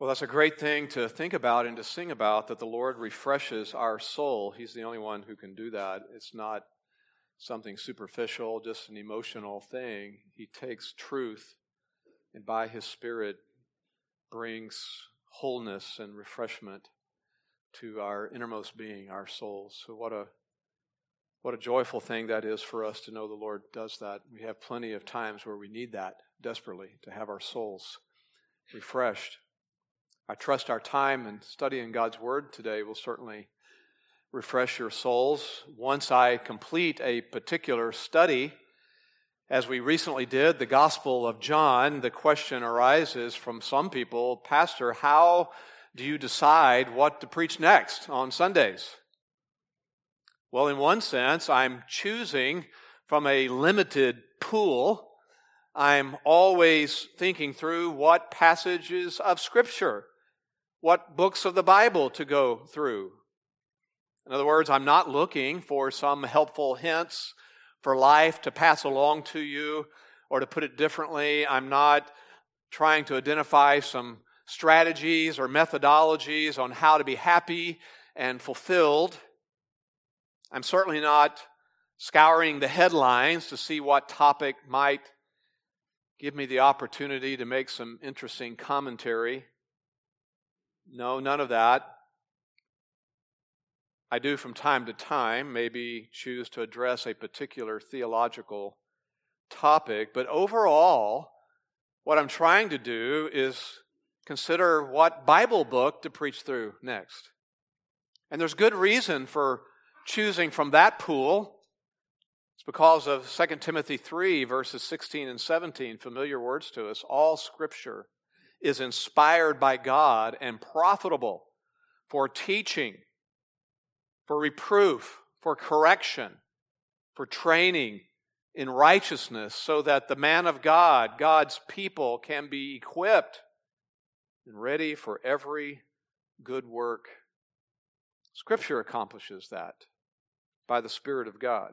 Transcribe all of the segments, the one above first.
Well, that's a great thing to think about and to sing about that the Lord refreshes our soul. He's the only one who can do that. It's not something superficial, just an emotional thing. He takes truth and by His Spirit brings wholeness and refreshment to our innermost being, our souls. So, what a what a joyful thing that is for us to know the Lord does that. We have plenty of times where we need that desperately to have our souls refreshed. I trust our time and studying God's Word today will certainly refresh your souls. Once I complete a particular study, as we recently did, the Gospel of John, the question arises from some people Pastor, how do you decide what to preach next on Sundays? Well, in one sense, I'm choosing from a limited pool. I'm always thinking through what passages of Scripture, what books of the Bible to go through. In other words, I'm not looking for some helpful hints for life to pass along to you, or to put it differently, I'm not trying to identify some strategies or methodologies on how to be happy and fulfilled. I'm certainly not scouring the headlines to see what topic might give me the opportunity to make some interesting commentary. No, none of that. I do from time to time maybe choose to address a particular theological topic, but overall, what I'm trying to do is consider what Bible book to preach through next. And there's good reason for choosing from that pool. It's because of 2 Timothy 3, verses 16 and 17, familiar words to us. All scripture is inspired by God and profitable for teaching, for reproof, for correction, for training in righteousness, so that the man of God, God's people, can be equipped and ready for every good work. Scripture accomplishes that by the Spirit of God.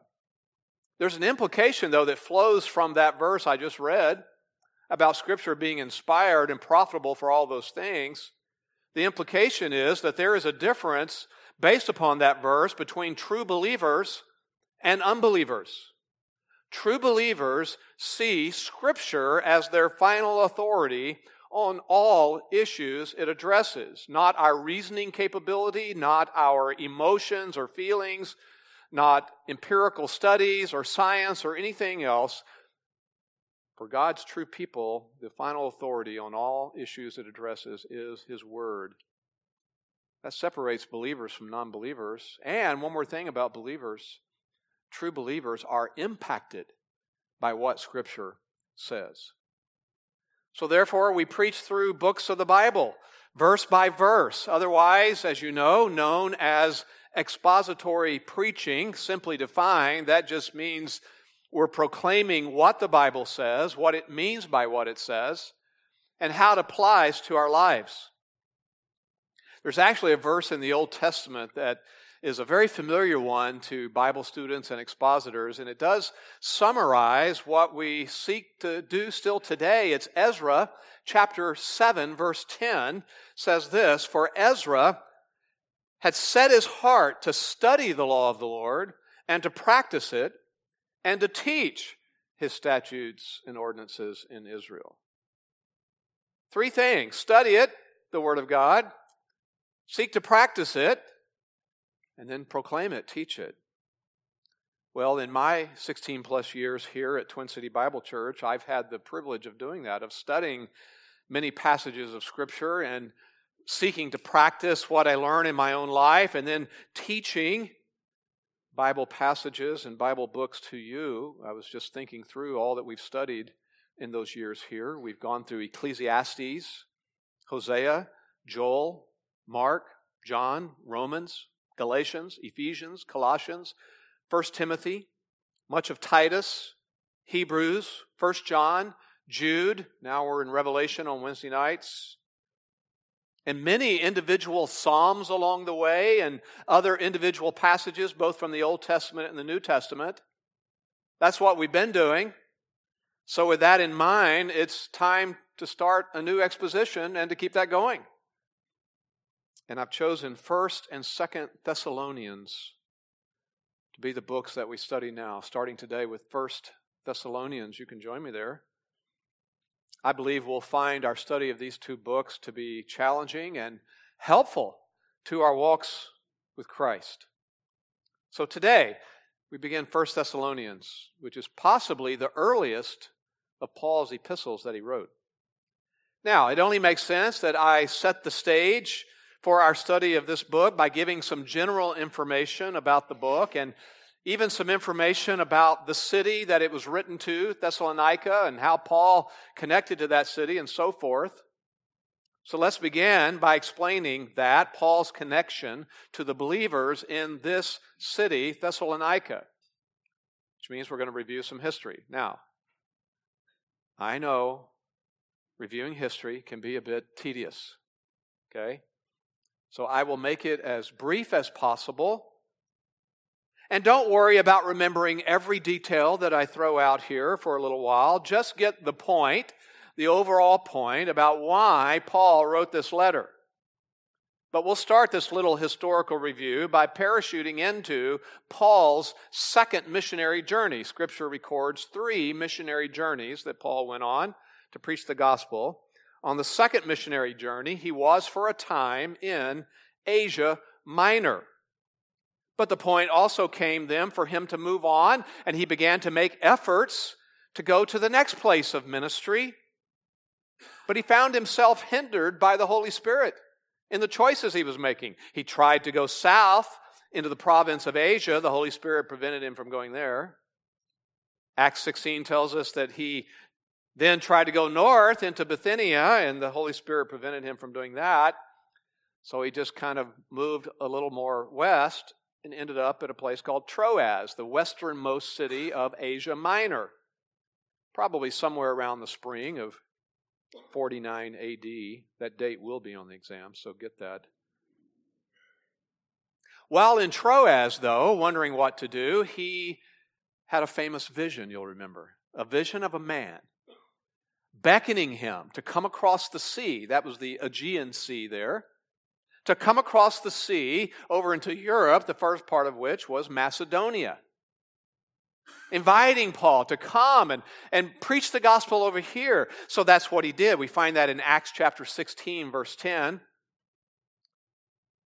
There's an implication, though, that flows from that verse I just read about Scripture being inspired and profitable for all those things. The implication is that there is a difference based upon that verse between true believers and unbelievers. True believers see Scripture as their final authority on all issues it addresses, not our reasoning capability, not our emotions or feelings, not empirical studies or science or anything else. For God's true people, the final authority on all issues it addresses is His Word. That separates believers from non believers. And one more thing about believers true believers are impacted by what Scripture says. So, therefore, we preach through books of the Bible, verse by verse. Otherwise, as you know, known as expository preaching, simply defined, that just means we're proclaiming what the Bible says, what it means by what it says, and how it applies to our lives. There's actually a verse in the Old Testament that is a very familiar one to Bible students and expositors, and it does summarize what we seek to do still today. It's Ezra chapter 7, verse 10 says this For Ezra had set his heart to study the law of the Lord and to practice it and to teach his statutes and ordinances in Israel. Three things study it, the Word of God, seek to practice it, and then proclaim it, teach it. Well, in my 16 plus years here at Twin City Bible Church, I've had the privilege of doing that, of studying many passages of Scripture and seeking to practice what I learn in my own life and then teaching Bible passages and Bible books to you. I was just thinking through all that we've studied in those years here. We've gone through Ecclesiastes, Hosea, Joel, Mark, John, Romans, Galatians, Ephesians, Colossians, 1 Timothy, much of Titus, Hebrews, 1 John, Jude. Now we're in Revelation on Wednesday nights and many individual Psalms along the way and other individual passages, both from the Old Testament and the New Testament. That's what we've been doing. So, with that in mind, it's time to start a new exposition and to keep that going. And I've chosen 1st and 2nd Thessalonians to be the books that we study now, starting today with 1st Thessalonians. You can join me there. I believe we'll find our study of these two books to be challenging and helpful to our walks with Christ. So today, we begin 1 Thessalonians, which is possibly the earliest of Paul's epistles that he wrote. Now, it only makes sense that I set the stage for our study of this book by giving some general information about the book and even some information about the city that it was written to, Thessalonica, and how Paul connected to that city and so forth. So let's begin by explaining that, Paul's connection to the believers in this city, Thessalonica, which means we're going to review some history. Now, I know reviewing history can be a bit tedious, okay? So I will make it as brief as possible. And don't worry about remembering every detail that I throw out here for a little while. Just get the point, the overall point about why Paul wrote this letter. But we'll start this little historical review by parachuting into Paul's second missionary journey. Scripture records three missionary journeys that Paul went on to preach the gospel. On the second missionary journey, he was for a time in Asia Minor. But the point also came then for him to move on, and he began to make efforts to go to the next place of ministry. But he found himself hindered by the Holy Spirit in the choices he was making. He tried to go south into the province of Asia, the Holy Spirit prevented him from going there. Acts 16 tells us that he then tried to go north into Bithynia, and the Holy Spirit prevented him from doing that. So he just kind of moved a little more west and ended up at a place called Troas, the westernmost city of Asia Minor. Probably somewhere around the spring of 49 AD. That date will be on the exam, so get that. While in Troas, though, wondering what to do, he had a famous vision, you'll remember. A vision of a man beckoning him to come across the sea. That was the Aegean Sea there. To come across the sea over into Europe, the first part of which was Macedonia. Inviting Paul to come and, and preach the gospel over here. So that's what he did. We find that in Acts chapter 16, verse 10.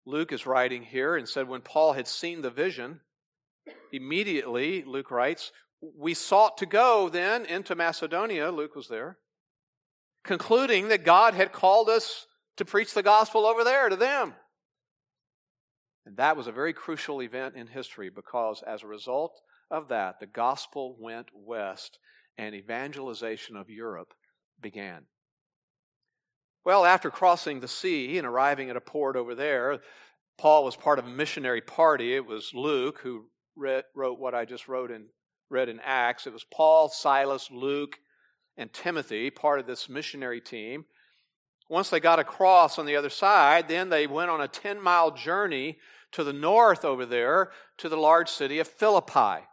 Luke is writing here and said, When Paul had seen the vision, immediately, Luke writes, we sought to go then into Macedonia. Luke was there concluding that God had called us to preach the gospel over there to them. And that was a very crucial event in history because as a result of that, the gospel went west and evangelization of Europe began. Well, after crossing the sea and arriving at a port over there, Paul was part of a missionary party. It was Luke who read, wrote what I just wrote in, read in Acts. It was Paul, Silas, Luke, and Timothy, part of this missionary team. Once they got across on the other side, then they went on a 10 mile journey to the north over there to the large city of Philippi.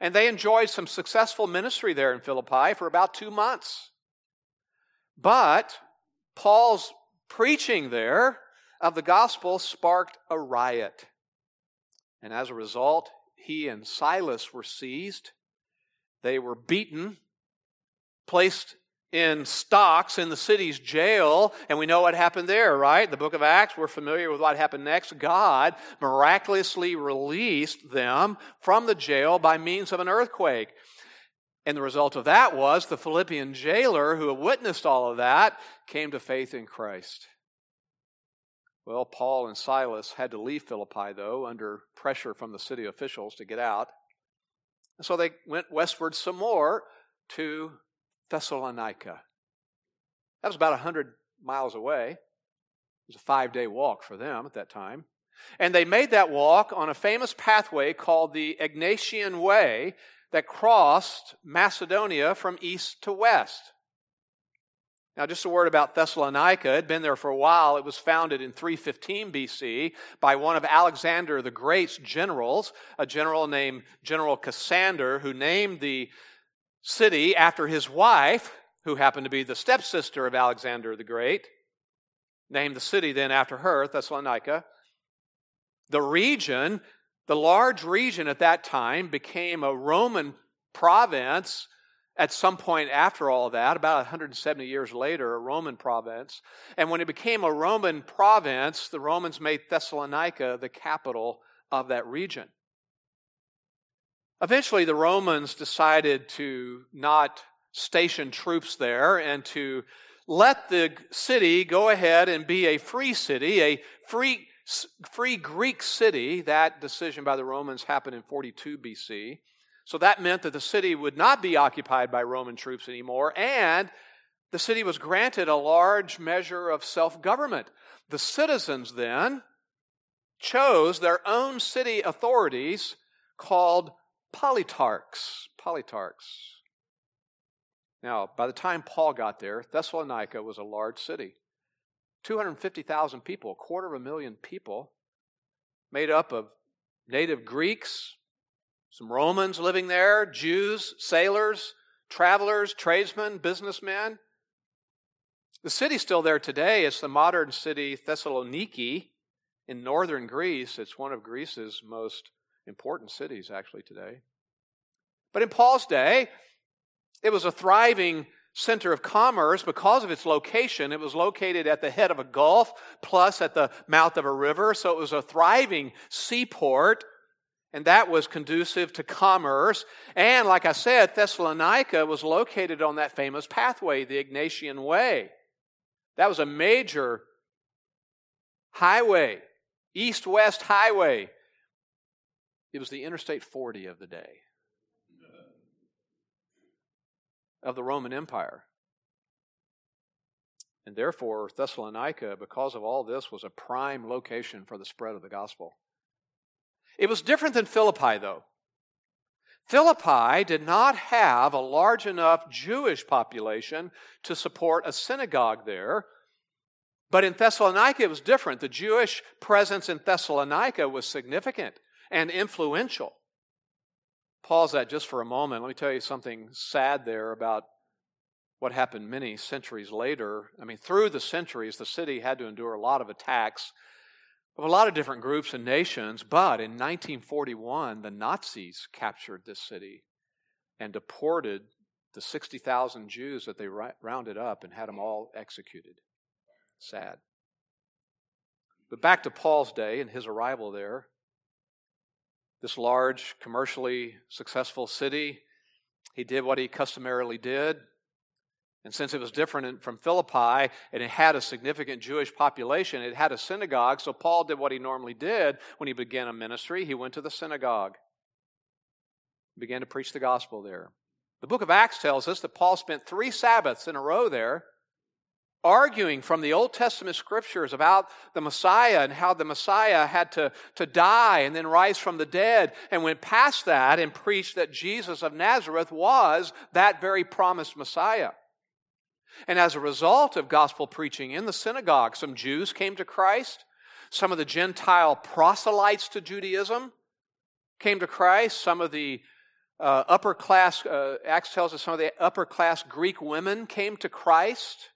And they enjoyed some successful ministry there in Philippi for about two months. But Paul's preaching there of the gospel sparked a riot. And as a result, he and Silas were seized. They were beaten placed in stocks in the city's jail, and we know what happened there, right? The book of Acts, we're familiar with what happened next. God miraculously released them from the jail by means of an earthquake. And the result of that was the Philippian jailer who had witnessed all of that came to faith in Christ. Well, Paul and Silas had to leave Philippi, though, under pressure from the city officials to get out. And so they went westward some more to Thessalonica. That was about 100 miles away. It was a five day walk for them at that time. And they made that walk on a famous pathway called the Egnatian Way that crossed Macedonia from east to west. Now, just a word about Thessalonica. It had been there for a while. It was founded in 315 BC by one of Alexander the Great's generals, a general named General Cassander, who named the city after his wife, who happened to be the stepsister of Alexander the Great. named the city then after her, Thessalonica. The region, the large region at that time, became a Roman province at some point after all that, about 170 years later, a Roman province. And when it became a Roman province, the Romans made Thessalonica the capital of that region. Eventually, the Romans decided to not station troops there and to let the city go ahead and be a free city, a free, free Greek city. That decision by the Romans happened in 42 BC. So that meant that the city would not be occupied by Roman troops anymore, and the city was granted a large measure of self government. The citizens then chose their own city authorities called politarchs. Politarchs. Now, by the time Paul got there, Thessalonica was a large city 250,000 people, a quarter of a million people, made up of native Greeks, some Romans living there, Jews, sailors, travelers, tradesmen, businessmen. The city's still there today. It's the modern city Thessaloniki in northern Greece. It's one of Greece's most important cities, actually, today. But in Paul's day, it was a thriving center of commerce because of its location. It was located at the head of a gulf, plus at the mouth of a river, so it was a thriving seaport and that was conducive to commerce. And like I said, Thessalonica was located on that famous pathway, the Egnatian Way. That was a major highway, east west highway. It was the Interstate 40 of the day, of the Roman Empire. And therefore, Thessalonica, because of all this, was a prime location for the spread of the gospel. It was different than Philippi, though. Philippi did not have a large enough Jewish population to support a synagogue there. But in Thessalonica, it was different. The Jewish presence in Thessalonica was significant and influential. Pause that just for a moment. Let me tell you something sad there about what happened many centuries later. I mean, through the centuries, the city had to endure a lot of attacks of a lot of different groups and nations, but in 1941, the Nazis captured this city and deported the 60,000 Jews that they rounded up and had them all executed. Sad. But back to Paul's day and his arrival there. This large, commercially successful city, he did what he customarily did. And since it was different from Philippi and it had a significant Jewish population, it had a synagogue. So Paul did what he normally did when he began a ministry. He went to the synagogue, began to preach the gospel there. The book of Acts tells us that Paul spent three Sabbaths in a row there arguing from the Old Testament scriptures about the Messiah and how the Messiah had to, to die and then rise from the dead, and went past that and preached that Jesus of Nazareth was that very promised Messiah. And as a result of gospel preaching in the synagogue, some Jews came to Christ. Some of the Gentile proselytes to Judaism came to Christ. Some of the uh, upper class, uh, Acts tells us some of the upper class Greek women came to Christ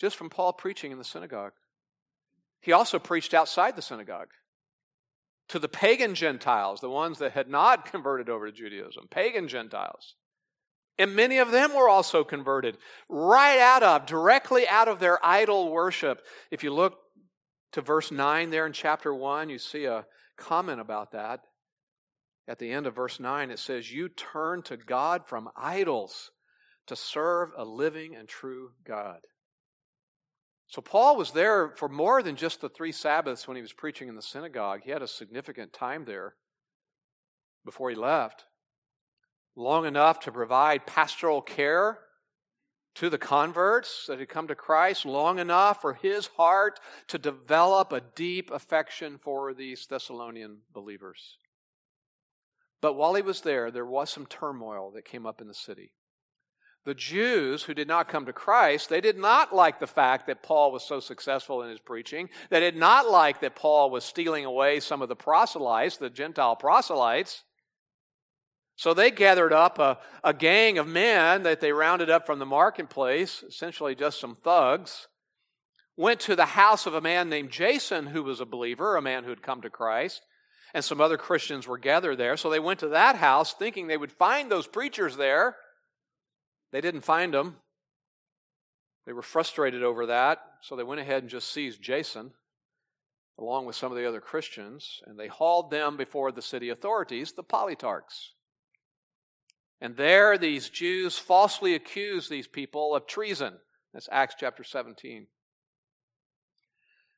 just from Paul preaching in the synagogue. He also preached outside the synagogue to the pagan Gentiles, the ones that had not converted over to Judaism, pagan Gentiles. And many of them were also converted right out of, directly out of their idol worship. If you look to verse 9 there in chapter 1, you see a comment about that. At the end of verse 9, it says, You turn to God from idols to serve a living and true God. So Paul was there for more than just the three Sabbaths when he was preaching in the synagogue. He had a significant time there before he left long enough to provide pastoral care to the converts that had come to Christ, long enough for his heart to develop a deep affection for these Thessalonian believers. But while he was there, there was some turmoil that came up in the city. The Jews who did not come to Christ, they did not like the fact that Paul was so successful in his preaching. They did not like that Paul was stealing away some of the proselytes, the Gentile proselytes. So they gathered up a, a gang of men that they rounded up from the marketplace, essentially just some thugs, went to the house of a man named Jason, who was a believer, a man who had come to Christ, and some other Christians were gathered there. So they went to that house thinking they would find those preachers there. They didn't find them. They were frustrated over that, so they went ahead and just seized Jason along with some of the other Christians, and they hauled them before the city authorities, the politarchs. And there, these Jews falsely accused these people of treason. That's Acts chapter 17.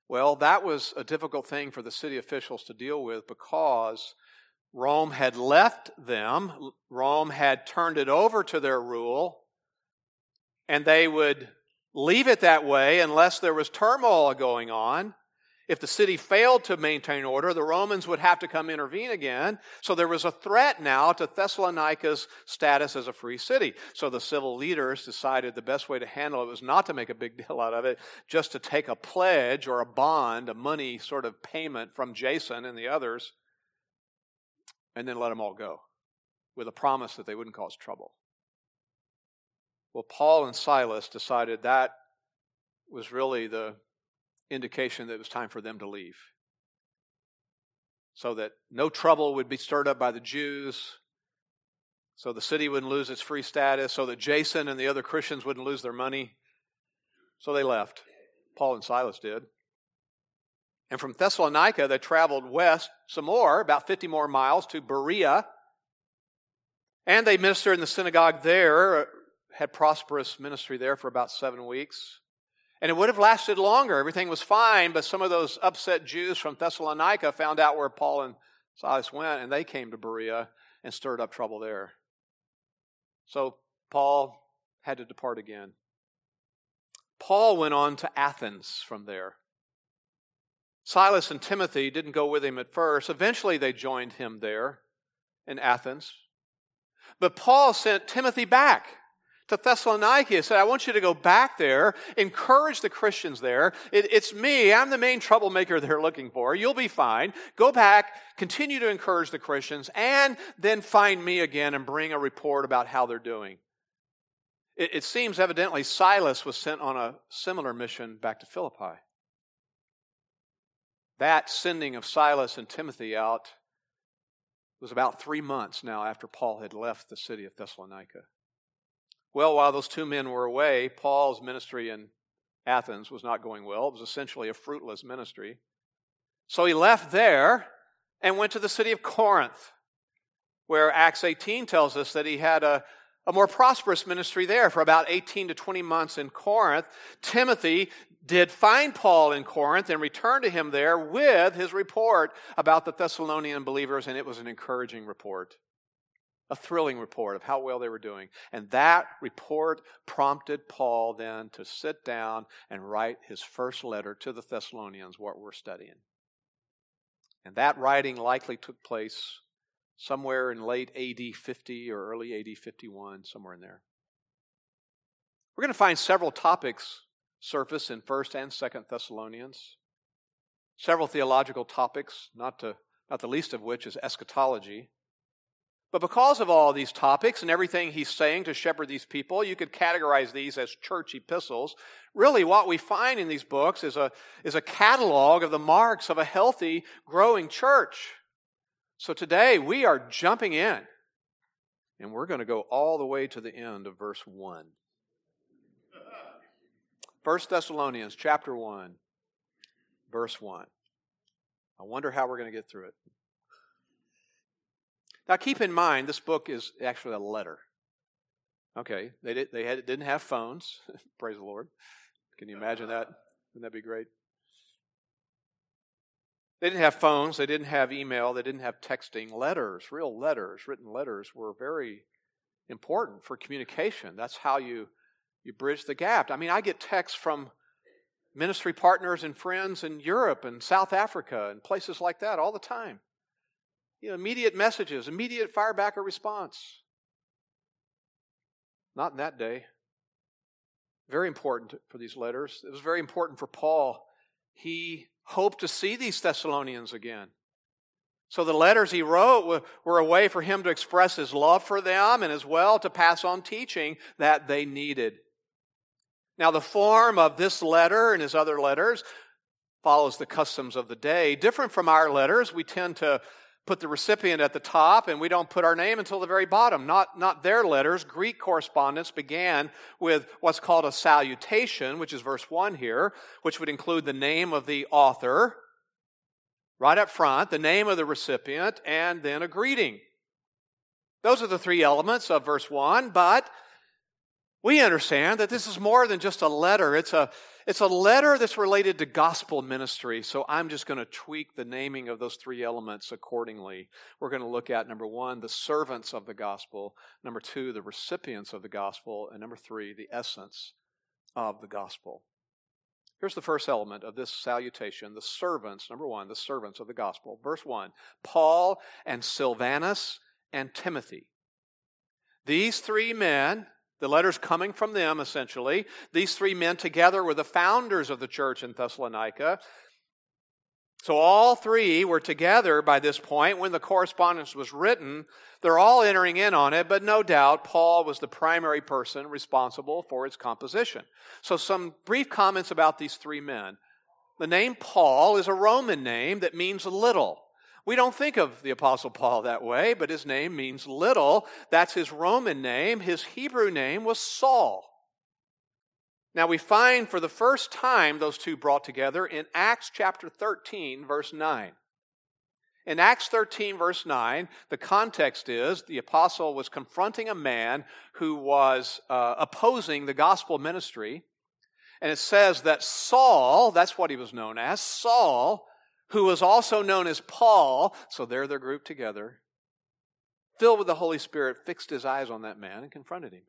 Well, that was a difficult thing for the city officials to deal with because Rome had left them, Rome had turned it over to their rule, and they would leave it that way unless there was turmoil going on. If the city failed to maintain order, the Romans would have to come intervene again. So there was a threat now to Thessalonica's status as a free city. So the civil leaders decided the best way to handle it was not to make a big deal out of it, just to take a pledge or a bond, a money sort of payment from Jason and the others, and then let them all go with a promise that they wouldn't cause trouble. Well, Paul and Silas decided that was really the indication that it was time for them to leave. So that no trouble would be stirred up by the Jews, so the city wouldn't lose its free status, so that Jason and the other Christians wouldn't lose their money. So they left. Paul and Silas did. And from Thessalonica, they traveled west some more, about 50 more miles, to Berea. And they ministered in the synagogue there, had prosperous ministry there for about seven weeks. And it would have lasted longer. Everything was fine, but some of those upset Jews from Thessalonica found out where Paul and Silas went, and they came to Berea and stirred up trouble there. So Paul had to depart again. Paul went on to Athens from there. Silas and Timothy didn't go with him at first. Eventually, they joined him there in Athens. But Paul sent Timothy back to Thessalonica He said, I want you to go back there, encourage the Christians there. It, it's me, I'm the main troublemaker they're looking for. You'll be fine. Go back, continue to encourage the Christians, and then find me again and bring a report about how they're doing. It, it seems evidently Silas was sent on a similar mission back to Philippi. That sending of Silas and Timothy out was about three months now after Paul had left the city of Thessalonica. Well, while those two men were away, Paul's ministry in Athens was not going well. It was essentially a fruitless ministry. So he left there and went to the city of Corinth, where Acts 18 tells us that he had a, a more prosperous ministry there for about 18 to 20 months in Corinth. Timothy did find Paul in Corinth and returned to him there with his report about the Thessalonian believers, and it was an encouraging report a thrilling report of how well they were doing. And that report prompted Paul then to sit down and write his first letter to the Thessalonians, what we're studying. And that writing likely took place somewhere in late AD 50 or early AD 51, somewhere in there. We're going to find several topics surface in 1st and 2nd Thessalonians. Several theological topics, not, to, not the least of which is eschatology. But because of all these topics and everything he's saying to shepherd these people, you could categorize these as church epistles. Really, what we find in these books is a, is a catalog of the marks of a healthy, growing church. So today we are jumping in, and we're going to go all the way to the end of verse 1. 1 Thessalonians chapter 1, verse 1. I wonder how we're going to get through it. Now, keep in mind, this book is actually a letter. Okay, they, did, they had, didn't have phones. Praise the Lord. Can you imagine that? Wouldn't that be great? They didn't have phones, they didn't have email, they didn't have texting. Letters, real letters, written letters, were very important for communication. That's how you, you bridge the gap. I mean, I get texts from ministry partners and friends in Europe and South Africa and places like that all the time. You know, immediate messages, immediate fire back or response. Not in that day. Very important for these letters. It was very important for Paul. He hoped to see these Thessalonians again. So the letters he wrote were a way for him to express his love for them and as well to pass on teaching that they needed. Now, the form of this letter and his other letters follows the customs of the day. Different from our letters, we tend to put the recipient at the top and we don't put our name until the very bottom. Not, not their letters. Greek correspondence began with what's called a salutation, which is verse 1 here, which would include the name of the author right up front, the name of the recipient, and then a greeting. Those are the three elements of verse 1, but we understand that this is more than just a letter. It's a, it's a letter that's related to gospel ministry. So I'm just going to tweak the naming of those three elements accordingly. We're going to look at number one, the servants of the gospel. Number two, the recipients of the gospel. And number three, the essence of the gospel. Here's the first element of this salutation the servants. Number one, the servants of the gospel. Verse one Paul and Silvanus and Timothy. These three men the letter's coming from them, essentially. These three men together were the founders of the church in Thessalonica. So all three were together by this point when the correspondence was written. They're all entering in on it, but no doubt Paul was the primary person responsible for its composition. So some brief comments about these three men. The name Paul is a Roman name that means little. We don't think of the Apostle Paul that way, but his name means little. That's his Roman name. His Hebrew name was Saul. Now we find for the first time those two brought together in Acts chapter 13, verse 9. In Acts 13, verse 9, the context is the apostle was confronting a man who was uh, opposing the gospel ministry. And it says that Saul, that's what he was known as, Saul who was also known as Paul, so there they're grouped together, filled with the Holy Spirit, fixed his eyes on that man and confronted him.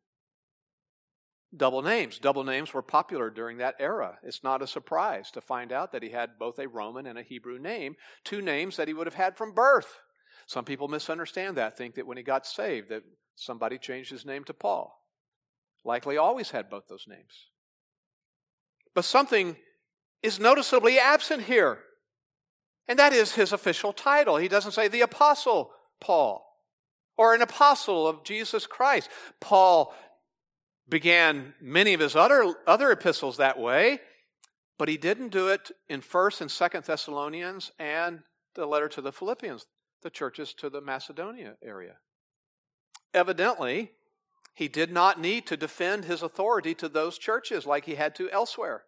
Double names. Double names were popular during that era. It's not a surprise to find out that he had both a Roman and a Hebrew name, two names that he would have had from birth. Some people misunderstand that, think that when he got saved that somebody changed his name to Paul. Likely always had both those names. But something is noticeably absent here. And that is his official title. He doesn't say the Apostle Paul or an apostle of Jesus Christ. Paul began many of his other, other epistles that way, but he didn't do it in 1st and 2nd Thessalonians and the letter to the Philippians, the churches to the Macedonia area. Evidently, he did not need to defend his authority to those churches like he had to elsewhere.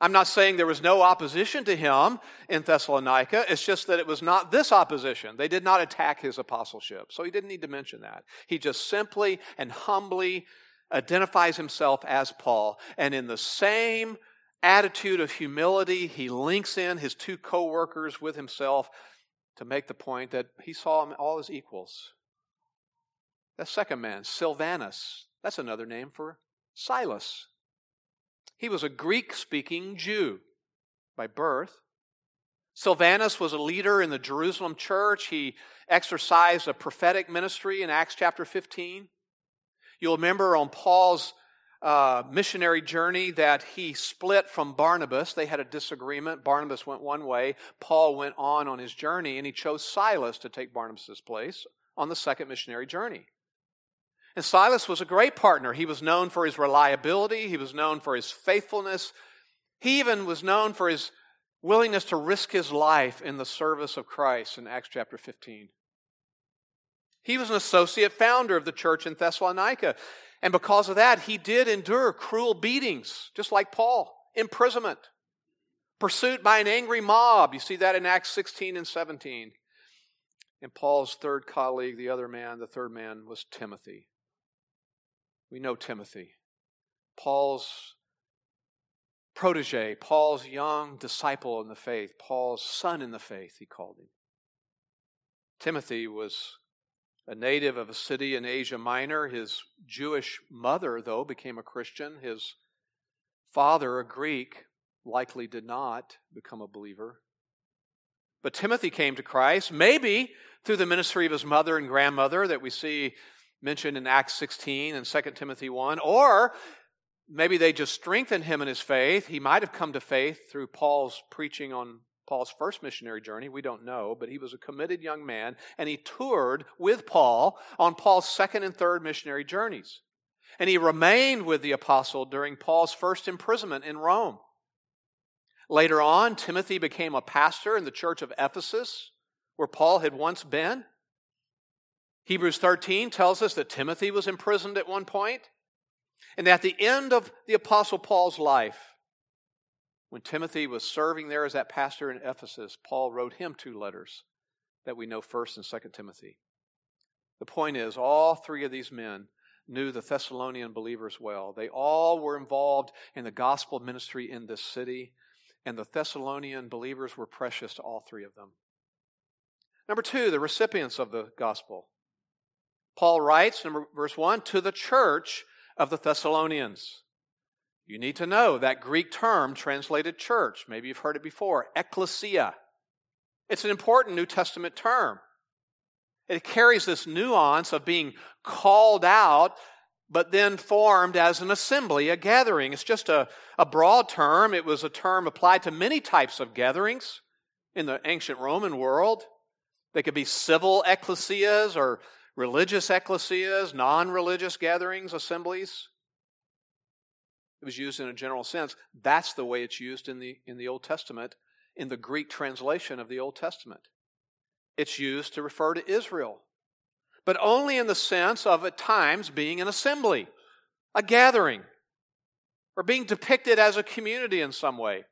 I'm not saying there was no opposition to him in Thessalonica. It's just that it was not this opposition. They did not attack his apostleship. So he didn't need to mention that. He just simply and humbly identifies himself as Paul. And in the same attitude of humility, he links in his two co workers with himself to make the point that he saw them all as equals. That second man, Silvanus, that's another name for Silas. He was a Greek speaking Jew by birth. Silvanus was a leader in the Jerusalem church. He exercised a prophetic ministry in Acts chapter 15. You'll remember on Paul's uh, missionary journey that he split from Barnabas. They had a disagreement. Barnabas went one way, Paul went on on his journey, and he chose Silas to take Barnabas' place on the second missionary journey. And Silas was a great partner. He was known for his reliability, he was known for his faithfulness. He even was known for his willingness to risk his life in the service of Christ in Acts chapter 15. He was an associate founder of the church in Thessalonica. And because of that, he did endure cruel beatings, just like Paul, imprisonment, pursuit by an angry mob. You see that in Acts 16 and 17. And Paul's third colleague, the other man, the third man was Timothy. We know Timothy, Paul's protege, Paul's young disciple in the faith, Paul's son in the faith, he called him. Timothy was a native of a city in Asia Minor. His Jewish mother, though, became a Christian. His father, a Greek, likely did not become a believer. But Timothy came to Christ, maybe through the ministry of his mother and grandmother that we see mentioned in Acts 16 and 2 Timothy 1, or maybe they just strengthened him in his faith. He might have come to faith through Paul's preaching on Paul's first missionary journey. We don't know, but he was a committed young man, and he toured with Paul on Paul's second and third missionary journeys. And he remained with the apostle during Paul's first imprisonment in Rome. Later on, Timothy became a pastor in the church of Ephesus, where Paul had once been. Hebrews 13 tells us that Timothy was imprisoned at one point. And at the end of the Apostle Paul's life, when Timothy was serving there as that pastor in Ephesus, Paul wrote him two letters that we know 1st and 2nd Timothy. The point is, all three of these men knew the Thessalonian believers well. They all were involved in the gospel ministry in this city, and the Thessalonian believers were precious to all three of them. Number two, the recipients of the gospel. Paul writes, number, verse 1, to the church of the Thessalonians. You need to know that Greek term translated church. Maybe you've heard it before ecclesia. It's an important New Testament term. It carries this nuance of being called out, but then formed as an assembly, a gathering. It's just a, a broad term. It was a term applied to many types of gatherings in the ancient Roman world. They could be civil ecclesias or religious ecclesias, non religious gatherings, assemblies. It was used in a general sense. That's the way it's used in the, in the Old Testament, in the Greek translation of the Old Testament. It's used to refer to Israel, but only in the sense of at times being an assembly, a gathering, or being depicted as a community in some way.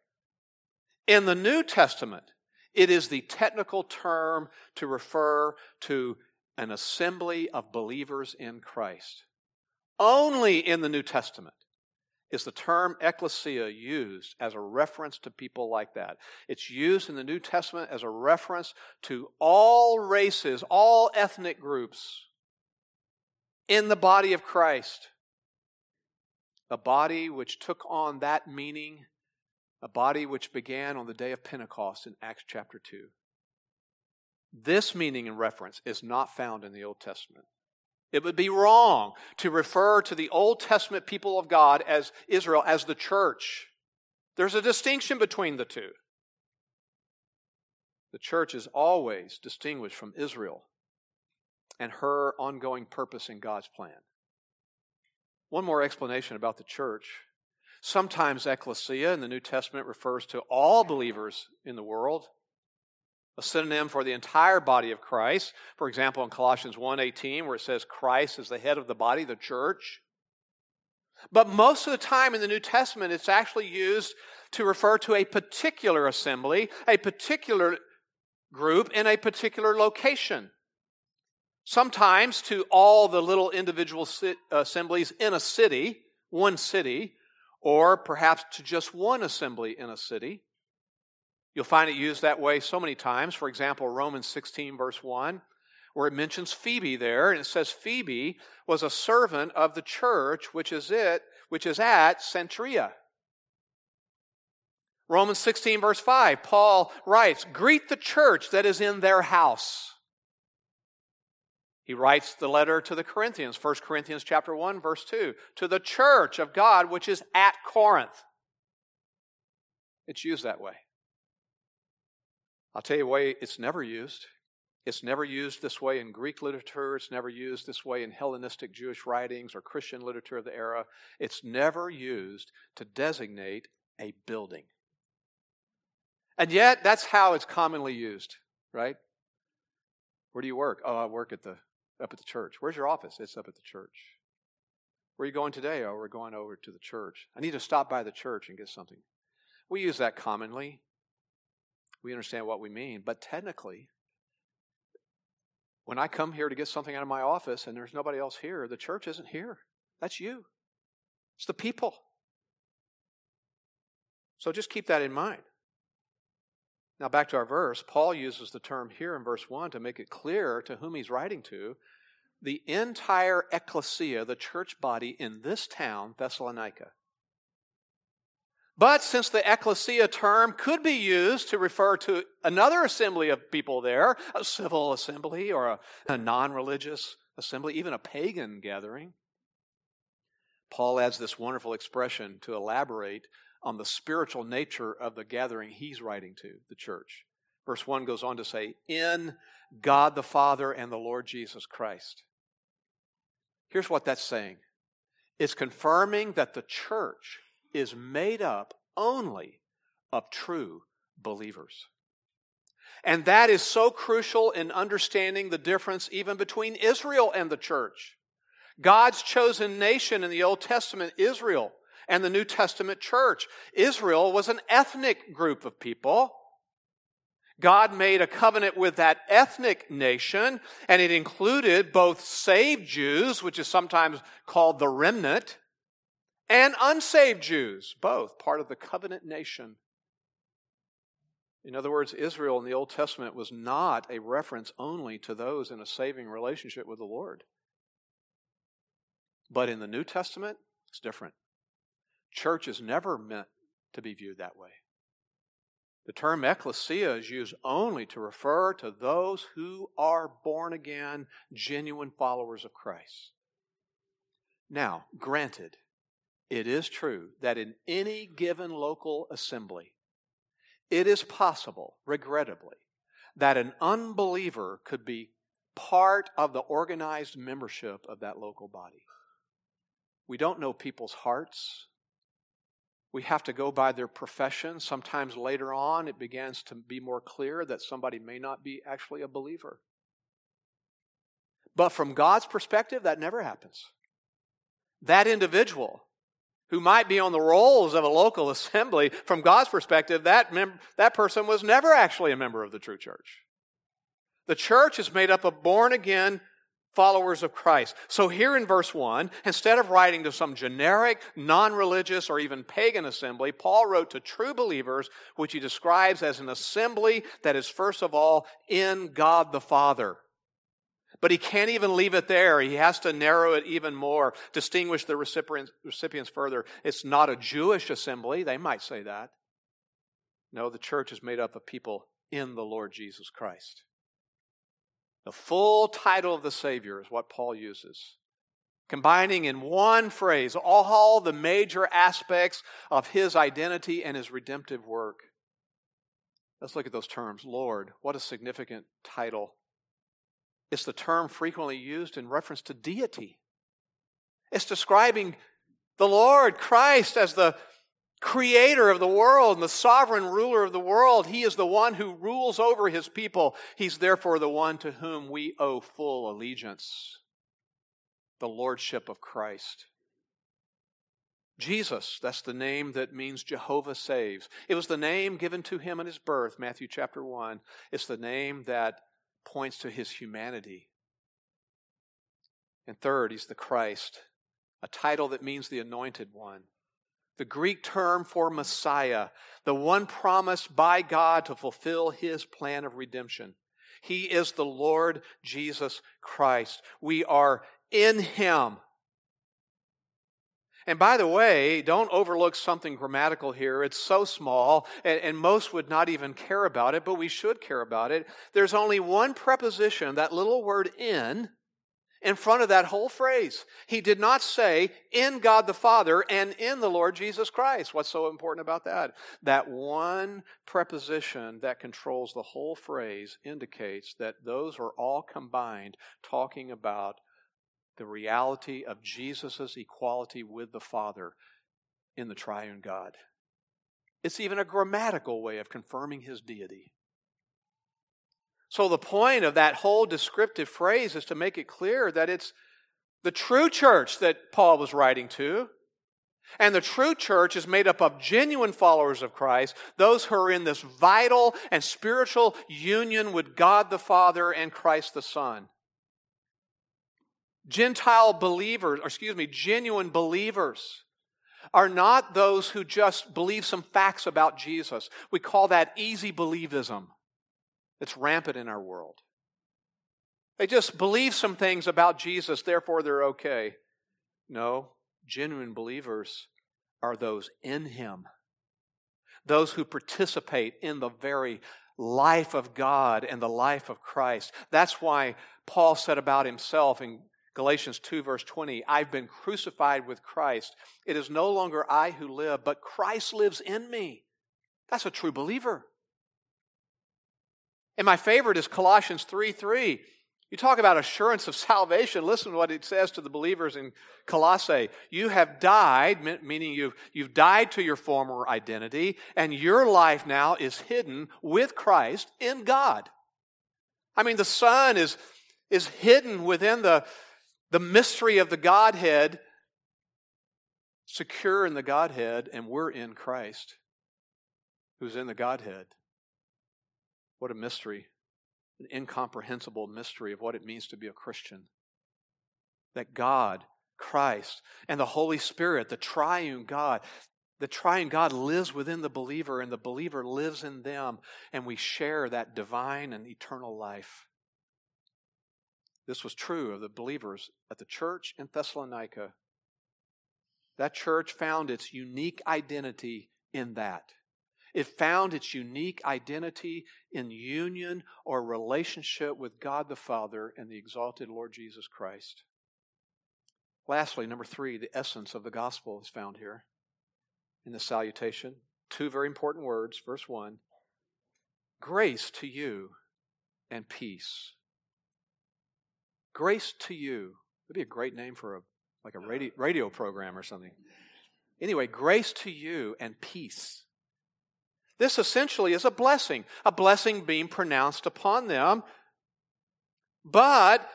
In the New Testament, it is the technical term to refer to an assembly of believers in Christ. Only in the New Testament is the term ecclesia used as a reference to people like that. It's used in the New Testament as a reference to all races, all ethnic groups in the body of Christ. A body which took on that meaning, a body which began on the day of Pentecost in Acts chapter 2. This meaning and reference is not found in the Old Testament. It would be wrong to refer to the Old Testament people of God as Israel as the church. There's a distinction between the two. The church is always distinguished from Israel and her ongoing purpose in God's plan. One more explanation about the church. Sometimes ecclesia in the New Testament refers to all believers in the world a synonym for the entire body of Christ. For example, in Colossians 1:18 where it says Christ is the head of the body, the church. But most of the time in the New Testament it's actually used to refer to a particular assembly, a particular group in a particular location. Sometimes to all the little individual assemblies in a city, one city, or perhaps to just one assembly in a city. You'll find it used that way so many times. For example, Romans 16, verse 1, where it mentions Phoebe there, and it says Phoebe was a servant of the church, which is it, which is at Cenchrea. Romans 16, verse 5, Paul writes, Greet the church that is in their house. He writes the letter to the Corinthians, 1 Corinthians chapter 1, verse 2, to the church of God which is at Corinth. It's used that way. I'll tell you why it's never used. It's never used this way in Greek literature. It's never used this way in Hellenistic Jewish writings or Christian literature of the era. It's never used to designate a building. And yet, that's how it's commonly used, right? Where do you work? Oh, I work at the up at the church. Where's your office? It's up at the church. Where are you going today? Oh, we're going over to the church. I need to stop by the church and get something. We use that commonly we understand what we mean. But technically, when I come here to get something out of my office and there's nobody else here, the church isn't here. That's you, it's the people. So just keep that in mind. Now, back to our verse, Paul uses the term here in verse 1 to make it clear to whom he's writing to. The entire ecclesia, the church body in this town, Thessalonica, but since the ecclesia term could be used to refer to another assembly of people there, a civil assembly or a, a non religious assembly, even a pagan gathering, Paul adds this wonderful expression to elaborate on the spiritual nature of the gathering he's writing to, the church. Verse 1 goes on to say, In God the Father and the Lord Jesus Christ. Here's what that's saying it's confirming that the church is made up only of true believers. And that is so crucial in understanding the difference even between Israel and the church. God's chosen nation in the Old Testament, Israel, and the New Testament church. Israel was an ethnic group of people. God made a covenant with that ethnic nation, and it included both saved Jews, which is sometimes called the remnant, and unsaved Jews, both part of the covenant nation. In other words, Israel in the Old Testament was not a reference only to those in a saving relationship with the Lord. But in the New Testament, it's different. Church is never meant to be viewed that way. The term ecclesia is used only to refer to those who are born again, genuine followers of Christ. Now, granted, it is true that in any given local assembly, it is possible, regrettably, that an unbeliever could be part of the organized membership of that local body. We don't know people's hearts. We have to go by their profession. Sometimes later on, it begins to be more clear that somebody may not be actually a believer. But from God's perspective, that never happens. That individual who might be on the rolls of a local assembly, from God's perspective, that, mem- that person was never actually a member of the true church. The church is made up of born again followers of Christ. So here in verse 1, instead of writing to some generic, non religious, or even pagan assembly, Paul wrote to true believers, which he describes as an assembly that is, first of all, in God the Father. But he can't even leave it there. He has to narrow it even more, distinguish the recipients, recipients further. It's not a Jewish assembly. They might say that. No, the church is made up of people in the Lord Jesus Christ. The full title of the Savior is what Paul uses, combining in one phrase all the major aspects of his identity and his redemptive work. Let's look at those terms. Lord, what a significant title it's the term frequently used in reference to deity. It's describing the Lord, Christ, as the creator of the world and the sovereign ruler of the world. He is the one who rules over his people. He's therefore the one to whom we owe full allegiance. The Lordship of Christ. Jesus, that's the name that means Jehovah saves. It was the name given to him at his birth, Matthew chapter 1. It's the name that points to his humanity. And third, he's the Christ, a title that means the anointed one. The Greek term for Messiah, the one promised by God to fulfill his plan of redemption. He is the Lord Jesus Christ. We are in him. And by the way, don't overlook something grammatical here. It's so small, and, and, most would not even care about it, but we should care about it. There's only one preposition, that little word in, in front of that whole phrase. He did not say in God the Father and in the Lord Jesus Christ. What's so important about that? That one preposition that controls the whole phrase indicates that those are all combined talking about the reality of Jesus' equality with the Father in the triune God. It's even a grammatical way of confirming his deity. So, the point of that whole descriptive phrase is to make it clear that it's the true church that Paul was writing to. And the true church is made up of genuine followers of Christ, those who are in this vital and spiritual union with God the Father and Christ the Son. Gentile believers, or excuse me, genuine believers are not those who just believe some facts about Jesus. We call that easy believism. It's rampant in our world. They just believe some things about Jesus, therefore they're okay. No, genuine believers are those in Him, those who participate in the very life of God and the life of Christ. That's why Paul said about himself in Galatians 2, verse 20, I've been crucified with Christ. It is no longer I who live, but Christ lives in me. That's a true believer. And my favorite is Colossians 3 3. You talk about assurance of salvation. Listen to what it says to the believers in Colossae. You have died, meaning you've, you've died to your former identity, and your life now is hidden with Christ in God. I mean, the Son is, is hidden within the, the mystery of the Godhead, secure in the Godhead, and we're in Christ, who's in the Godhead. What a mystery an incomprehensible mystery of what it means to be a Christian. That God, Christ, and the Holy Spirit, the triune God, the triune God lives within the believer, and the believer lives in them, and we share that divine and eternal life. This was true of the believers at the church in Thessalonica. That church found its unique identity in that. It found its unique identity in union or relationship with God the Father and the exalted Lord Jesus Christ. Lastly, number three, the essence of the gospel is found here in the salutation. Two very important words. Verse one grace to you and peace. Grace to you. That'd be a great name for a like a radio, uh, radio program or something. Anyway, grace to you and peace this essentially is a blessing, a blessing being pronounced upon them. But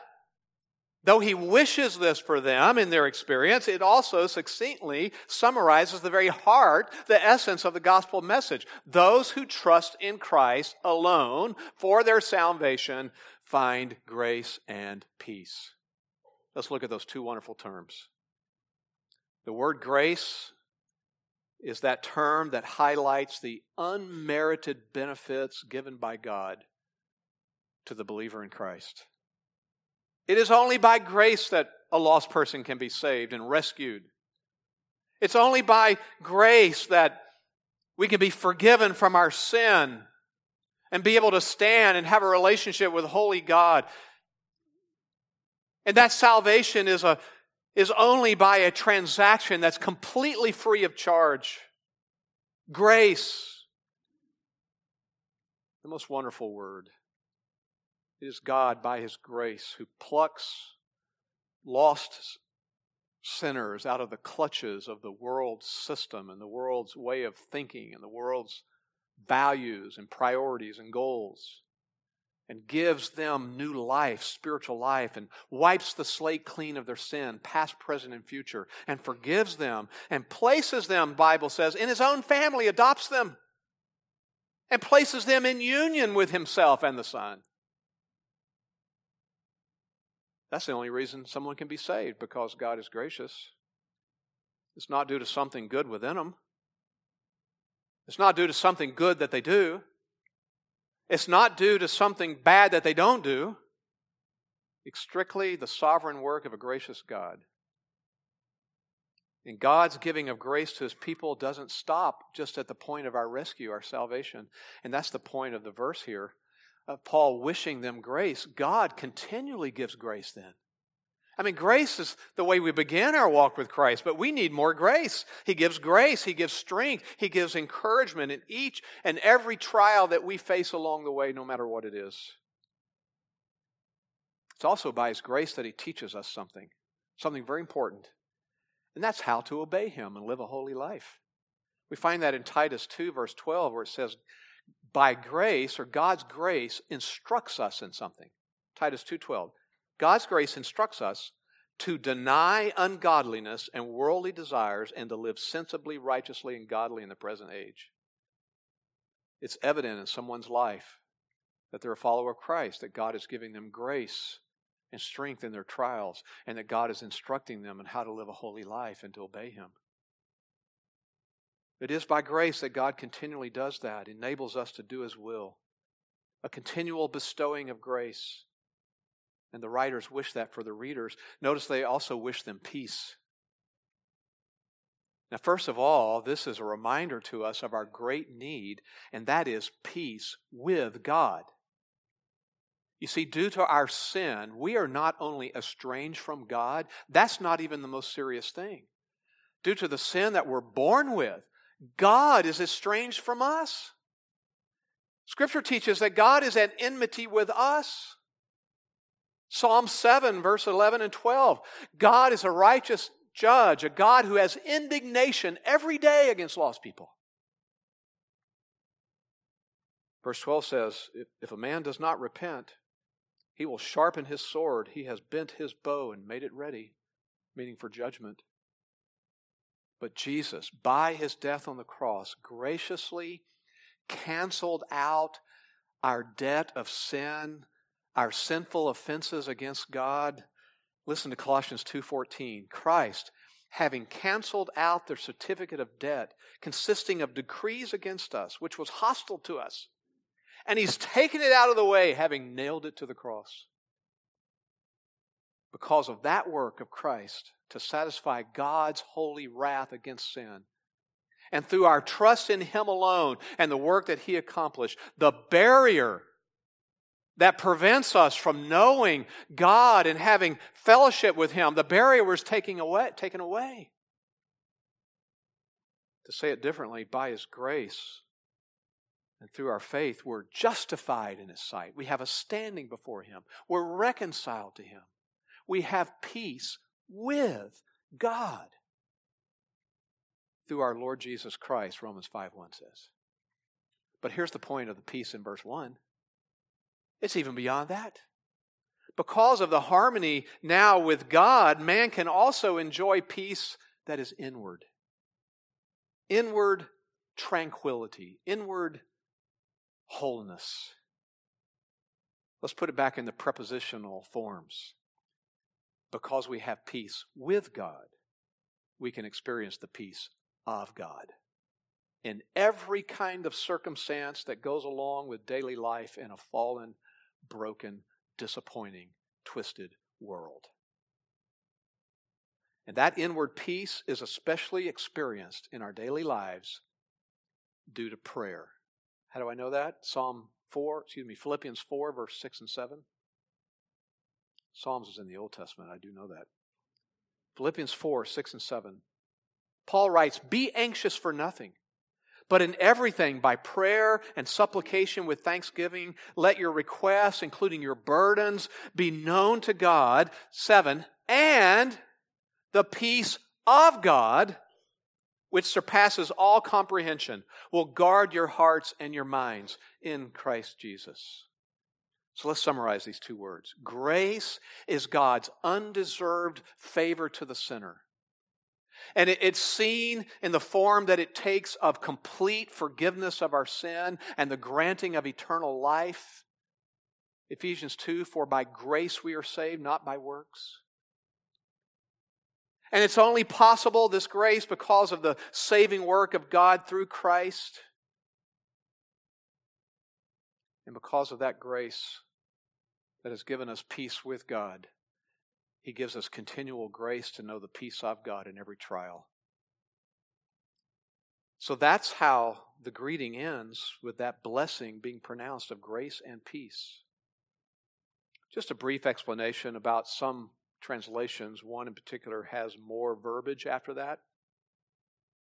though he wishes this for them in their experience, it also succinctly summarizes the very heart, the essence of the gospel message. Those who trust in Christ alone for their salvation find grace and peace. Let's look at those two wonderful terms. The word grace is that term that highlights the unmerited benefits given by God to the believer in Christ. It is only by grace that a lost person can be saved and rescued. It's only by grace that we can be forgiven from our sin and be able to stand and have a relationship with holy God. And that salvation is a is only by a transaction that's completely free of charge. Grace. The most wonderful word. It is God, by His grace, who plucks lost sinners out of the clutches of the world's system and the world's way of thinking and the world's values and priorities and goals and gives them new life, spiritual life, and wipes the slate clean of their sin, past, present, and future, and forgives them and places them, Bible says, in his own family, adopts them, and places them in union with himself and the Son. That's the only reason someone can be saved, because God is gracious. It's not due to something good within them. It's not due to something good that they do. It's not due to something bad that they don't do. It's strictly the sovereign work of a gracious God. And God's giving of grace to his people doesn't stop just at the point of our rescue, our salvation. And that's the point of the verse here of Paul wishing them grace. God continually gives grace then. I mean, grace is the way we begin our walk with Christ, but we need more grace. He gives grace, He gives strength, He gives encouragement in each and every trial that we face along the way, no matter what it is. It's also by His grace that He teaches us something, something very important, and that's how to obey Him and live a holy life. We find that in Titus 2, verse 12, where it says, by grace or God's grace instructs us in something. Titus 2:12. God's grace instructs us to deny ungodliness and worldly desires and to live sensibly, righteously, and godly in the present age. It's evident in someone's life that they're a follower of Christ, that God is giving them grace and strength in their trials, and that God is instructing them in how to live a holy life and to obey Him. It is by grace that God continually does that, enables us to do His will, a continual bestowing of grace. And the writers wish that for the readers. Notice they also wish them peace. Now, first of all, this is a reminder to us of our great need, and that is peace with God. You see, due to our sin, we are not only estranged from God, that's not even the most serious thing. Due to the sin that we're born with, God is estranged from us. Scripture teaches that God is at enmity with us. Psalm 7, verse 11 and 12. God is a righteous judge, a God who has indignation every day against lost people. Verse 12 says, If a man does not repent, he will sharpen his sword. He has bent his bow and made it ready, meaning for judgment. But Jesus, by his death on the cross, graciously canceled out our debt of sin, our sinful offenses against God. Listen to Colossians 2:14. Christ, having canceled out their certificate of debt consisting of decrees against us, which was hostile to us, and he's taken it out of the way, having nailed it to the cross. Because of that work of Christ to satisfy God's holy wrath against sin, and through our trust in Him alone and the work that He accomplished, the barrier that prevents us from knowing God and having fellowship with Him, the barrier was taken away, taken away. To say it differently, by His grace and through our faith, we're justified in His sight. We have a standing before Him. We're reconciled to Him. We have peace with God through our Lord Jesus Christ, Romans 5 1 says. But here's the point of the peace in verse 1 it's even beyond that. Because of the harmony now with God, man can also enjoy peace that is inward. Inward tranquility, inward wholeness. Let's put it back in the prepositional forms. Because we have peace with God, we can experience the peace of God in every kind of circumstance that goes along with daily life in a fallen, broken, disappointing, twisted world. And that inward peace is especially experienced in our daily lives due to prayer. How do I know that? Psalm 4, excuse me, Philippians 4, verse 6 and 7. Psalms is in the Old Testament, I do know that. Philippians 4, 6 and 7. Paul writes, Be anxious for nothing, but in everything, by prayer and supplication with thanksgiving, let your requests, including your burdens, be known to God. Seven, and the peace of God, which surpasses all comprehension, will guard your hearts and your minds in Christ Jesus. So let's summarize these two words. Grace is God's undeserved favor to the sinner. And it's seen in the form that it takes of complete forgiveness of our sin and the granting of eternal life. Ephesians 2 For by grace we are saved, not by works. And it's only possible, this grace, because of the saving work of God through Christ. And because of that grace that has given us peace with God he gives us continual grace to know the peace of God in every trial. So that's how the greeting ends with that blessing being pronounced of grace and peace. Just a brief explanation about some translations. One in particular has more verbiage after that.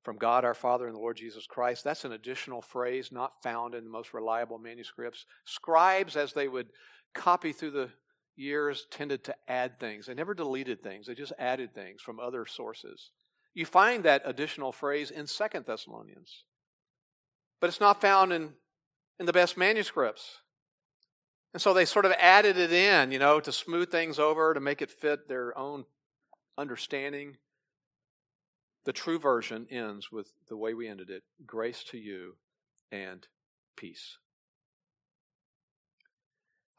From God our Father and the Lord Jesus Christ. That's an additional phrase not found in the most reliable manuscripts. Scribes, as they would copy through the years tended to add things. They never deleted things, they just added things from other sources. You find that additional phrase in Second Thessalonians, but it's not found in, in the best manuscripts. And so they sort of added it in, you know, to smooth things over, to make it fit their own understanding. The true version ends with the way we ended it grace to you and peace.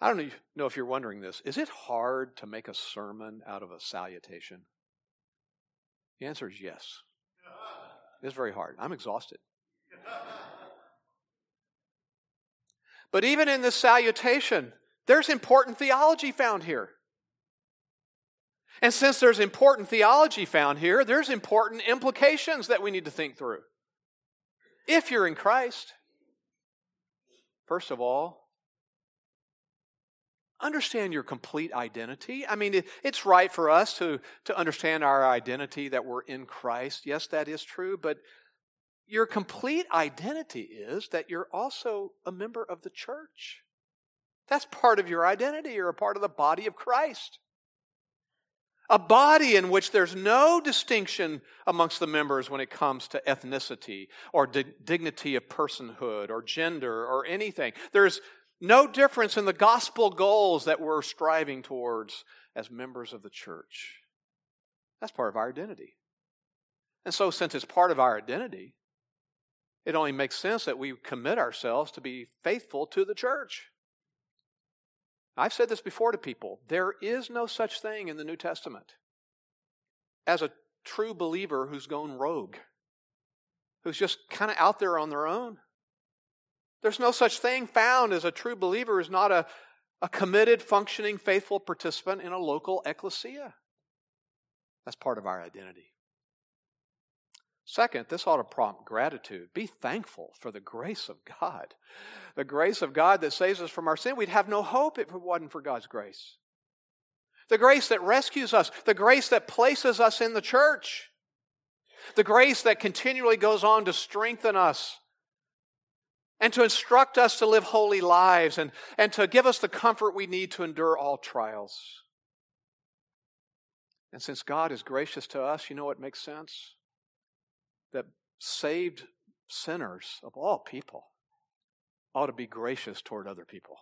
I don't know if you're wondering this. Is it hard to make a sermon out of a salutation? The answer is yes. It's very hard. I'm exhausted. But even in this salutation, there's important theology found here. And since there's important theology found here, there's important implications that we need to think through. If you're in Christ, first of all, understand your complete identity. I mean, it's right for us to, to understand our identity that we're in Christ. Yes, that is true, but your complete identity is that you're also a member of the church. That's part of your identity. You're a part of the body of Christ. A body in which there's no distinction amongst the members when it comes to ethnicity or di- dignity of personhood or gender or anything. There's no difference in the gospel goals that we're striving towards as members of the church. That's part of our identity. And so, since it's part of our identity, it only makes sense that we commit ourselves to be faithful to the church. I've said this before to people there is no such thing in the New Testament as a true believer who's gone rogue, who's just kind of out there on their own. There's no such thing found as a true believer is not a, a committed, functioning, faithful participant in a local ecclesia. That's part of our identity. Second, this ought to prompt gratitude. Be thankful for the grace of God. The grace of God that saves us from our sin. We'd have no hope if it wasn't for God's grace. The grace that rescues us, the grace that places us in the church, the grace that continually goes on to strengthen us and to instruct us to live holy lives and, and to give us the comfort we need to endure all trials. And since God is gracious to us, you know what makes sense? that saved sinners of all people ought to be gracious toward other people.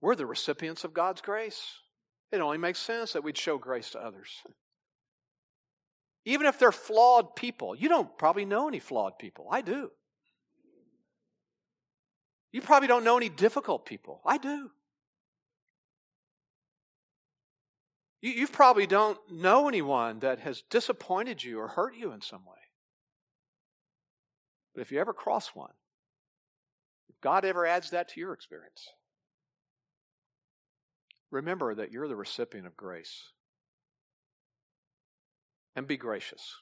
We're the recipients of God's grace. It only makes sense that we'd show grace to others. Even if they're flawed people. You don't probably know any flawed people. I do. You probably don't know any difficult people. I do. You, you probably don't know anyone that has disappointed you or hurt you in some way. But if you ever cross one, if God ever adds that to your experience, remember that you're the recipient of grace. And be gracious.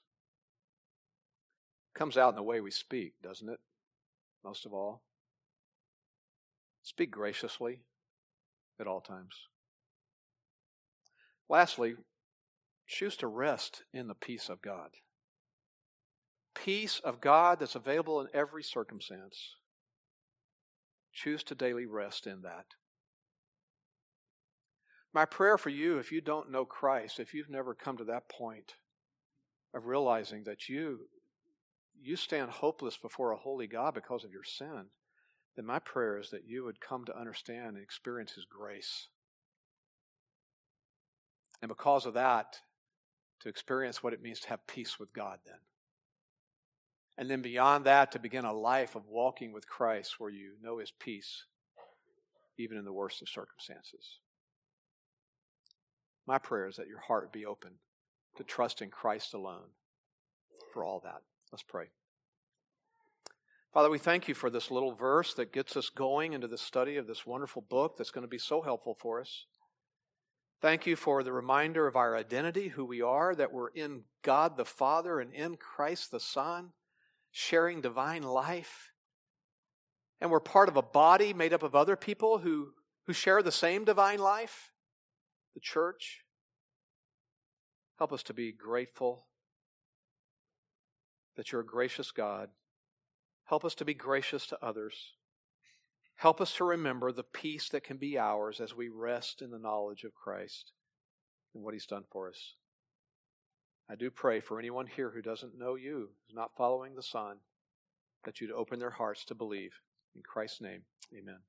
Comes out in the way we speak, doesn't it? Most of all. Speak graciously at all times. Lastly, choose to rest in the peace of God. Peace of God that's available in every circumstance. Choose to daily rest in that. My prayer for you, if you don't know Christ, if you've never come to that point of realizing that you you stand hopeless before a holy God because of your sin, then my prayer is that you would come to understand and experience His grace and because of that, to experience what it means to have peace with God then. And then beyond that, to begin a life of walking with Christ where you know His peace, even in the worst of circumstances. My prayer is that your heart be open to trust in Christ alone for all that. Let's pray. Father, we thank you for this little verse that gets us going into the study of this wonderful book that's going to be so helpful for us. Thank you for the reminder of our identity, who we are, that we're in God the Father and in Christ the Son, sharing divine life. And we're part of a body made up of other people who, who share the same divine life, the church. Help us to be grateful that you're a gracious God. Help us to be gracious to others. Help us to remember the peace that can be ours as we rest in the knowledge of Christ and what He's done for us. I do pray for anyone here who doesn't know you, who's not following the Son, that you'd open their hearts to believe. In Christ's name, amen.